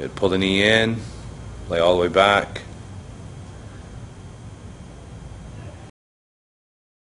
Good. Pull the knee in, lay all the way back.